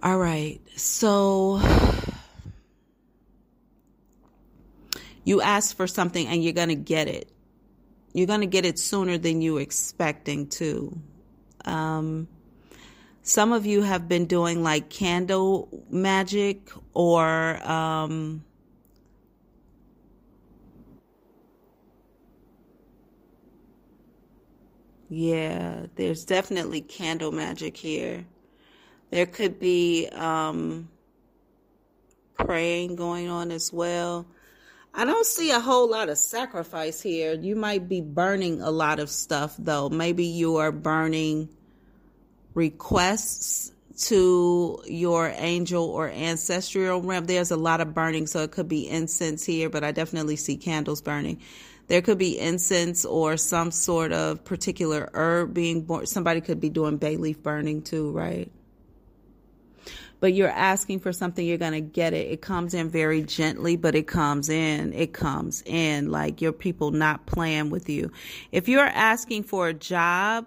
All right. So you ask for something and you're going to get it. You're going to get it sooner than you expecting to. Um, some of you have been doing like candle magic or um, yeah, there's definitely candle magic here. There could be um, praying going on as well. I don't see a whole lot of sacrifice here. You might be burning a lot of stuff, though. Maybe you are burning requests to your angel or ancestral realm. There's a lot of burning, so it could be incense here, but I definitely see candles burning. There could be incense or some sort of particular herb being born. Somebody could be doing bay leaf burning too, right? But you're asking for something, you're going to get it. It comes in very gently, but it comes in. It comes in like your people not playing with you. If you're asking for a job,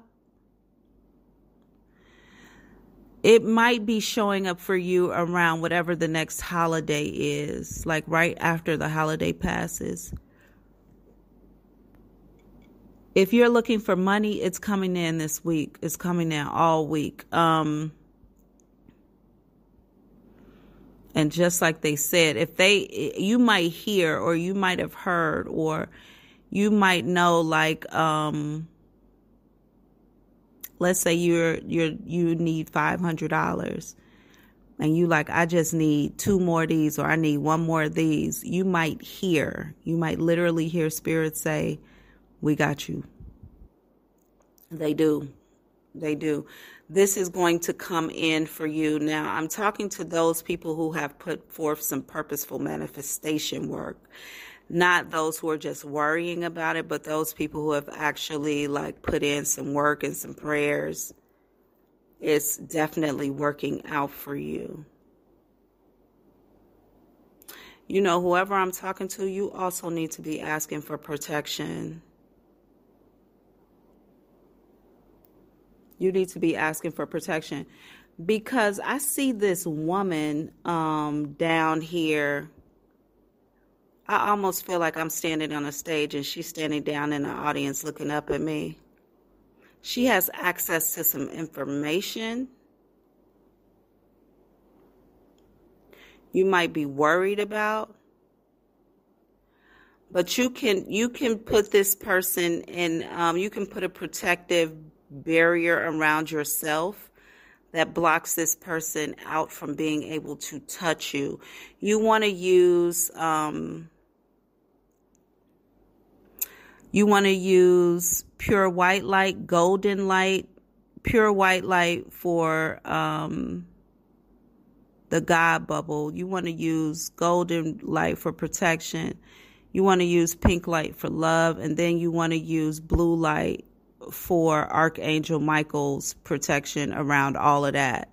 it might be showing up for you around whatever the next holiday is, like right after the holiday passes. If you're looking for money, it's coming in this week. It's coming in all week. Um, and just like they said, if they, you might hear or you might have heard or you might know, like, um, let's say you're, you're, you need $500 and you like, I just need two more of these or I need one more of these. You might hear, you might literally hear spirit say, we got you. They do. They do this is going to come in for you. Now, I'm talking to those people who have put forth some purposeful manifestation work, not those who are just worrying about it, but those people who have actually like put in some work and some prayers. It's definitely working out for you. You know, whoever I'm talking to, you also need to be asking for protection you need to be asking for protection because I see this woman um, down here. I almost feel like I'm standing on a stage and she's standing down in the audience looking up at me. She has access to some information. You might be worried about but you can you can put this person in um, you can put a protective barrier around yourself that blocks this person out from being able to touch you. You want to use, um, you want to use pure white light, golden light, pure white light for um, the God bubble. You want to use golden light for protection. You want to use pink light for love, and then you want to use blue light for Archangel Michael's protection around all of that.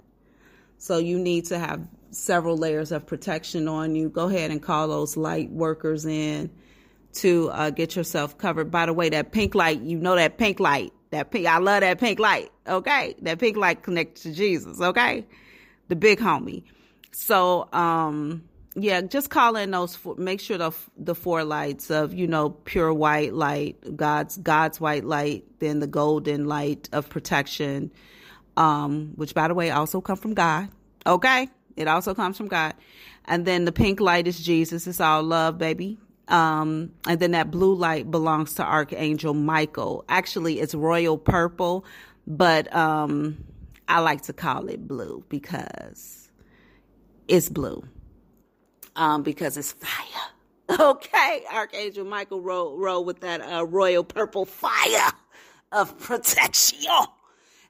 So you need to have several layers of protection on you. Go ahead and call those light workers in to uh, get yourself covered. By the way, that pink light, you know that pink light. That pink, I love that pink light. Okay, that pink light connected to Jesus. Okay, the big homie. So, um, yeah, just call in those. Four, make sure the the four lights of you know pure white light, God's God's white light, then the golden light of protection, um, which by the way also come from God. Okay, it also comes from God, and then the pink light is Jesus. It's all love, baby. Um, and then that blue light belongs to Archangel Michael. Actually, it's royal purple, but um, I like to call it blue because it's blue um, because it's fire. Okay, Archangel Michael roll roll with that uh, royal purple fire of protection.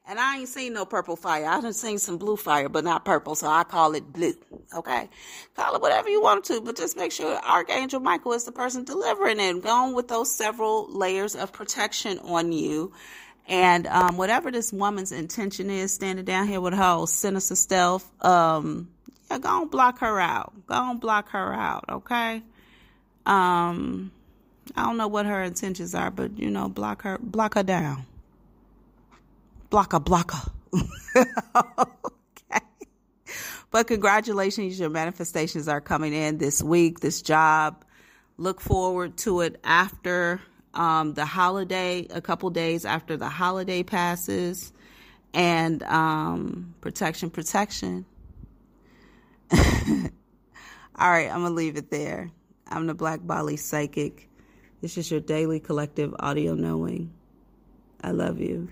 And I ain't seen no purple fire. I done seen some blue fire, but not purple, so I call it blue. Okay, call it whatever you want to, but just make sure Archangel Michael is the person delivering it. Go on with those several layers of protection on you. And um, whatever this woman's intention is, standing down here with her whole sinister stealth, um, yeah, go and block her out. Go and block her out, okay? Um, I don't know what her intentions are, but you know, block her, block her down. Block her, block her. okay. but congratulations, your manifestations are coming in this week, this job. Look forward to it after um, the holiday, a couple days after the holiday passes, and um, protection, protection. All right, I'm going to leave it there. I'm the Black Bali Psychic. This is your daily collective audio knowing. I love you.